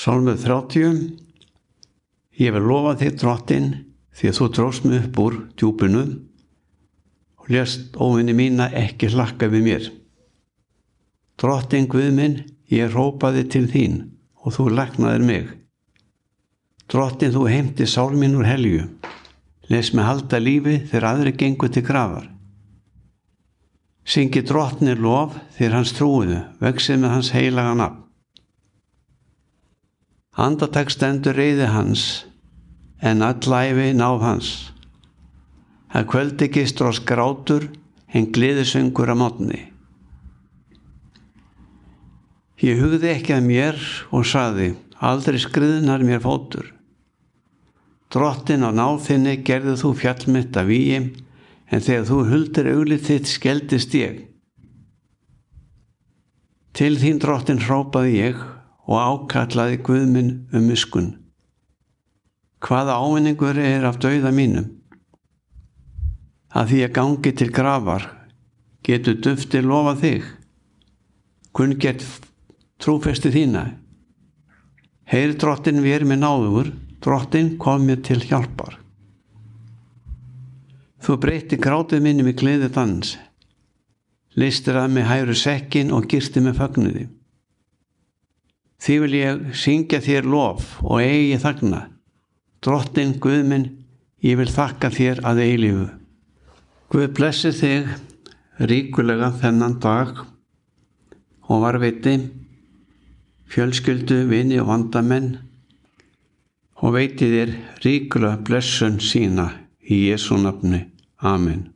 Sálmur 30 Ég vil lofa þig drottin því að þú dróst mig upp úr djúpinu og lést óvinni mína ekki hlakka við mér. Drottin Guðminn, ég rópaði til þín og þú lagnaðir mig. Drottin þú heimti sálminn úr helju, les mig halda lífi þegar aðri gengur til grafar. Syngi drottnir lof þegar hans trúiðu, veksið með hans heilaga nafn. Andatak stendur reyði hans, en allæfi náð hans. Það kvöldi gistur á skrátur, en gliðisöngur að mótni. Ég hugði ekki að mér og saði, aldrei skriðnar mér fótur. Drottin á náþinni gerði þú fjallmitt af víim, en þegar þú huldir auglið þitt skeldist ég. Til þín drottin hrópaði ég og ákallaði Guðminn um miskun. Hvaða ávinningur er af dauða mínum? Að því að gangi til gravar getur dufti lofa þig. Kunn gett trúfesti þína. Heyr drottin við erum með náður, drottin kom mér til hjálpar. Þú breyti grátið minni með gleðið dans, listir að mig hæru sekkin og girti með fögnuði. Því vil ég syngja þér lof og eigi þagna. Drottin Guðminn, ég vil þakka þér að eilífu. Guð blessi þig ríkulega þennan dag og var viti, fjölskyldu, vini og vandamenn og veiti þér ríkulega blessun sína í Jésu nafni. Amen.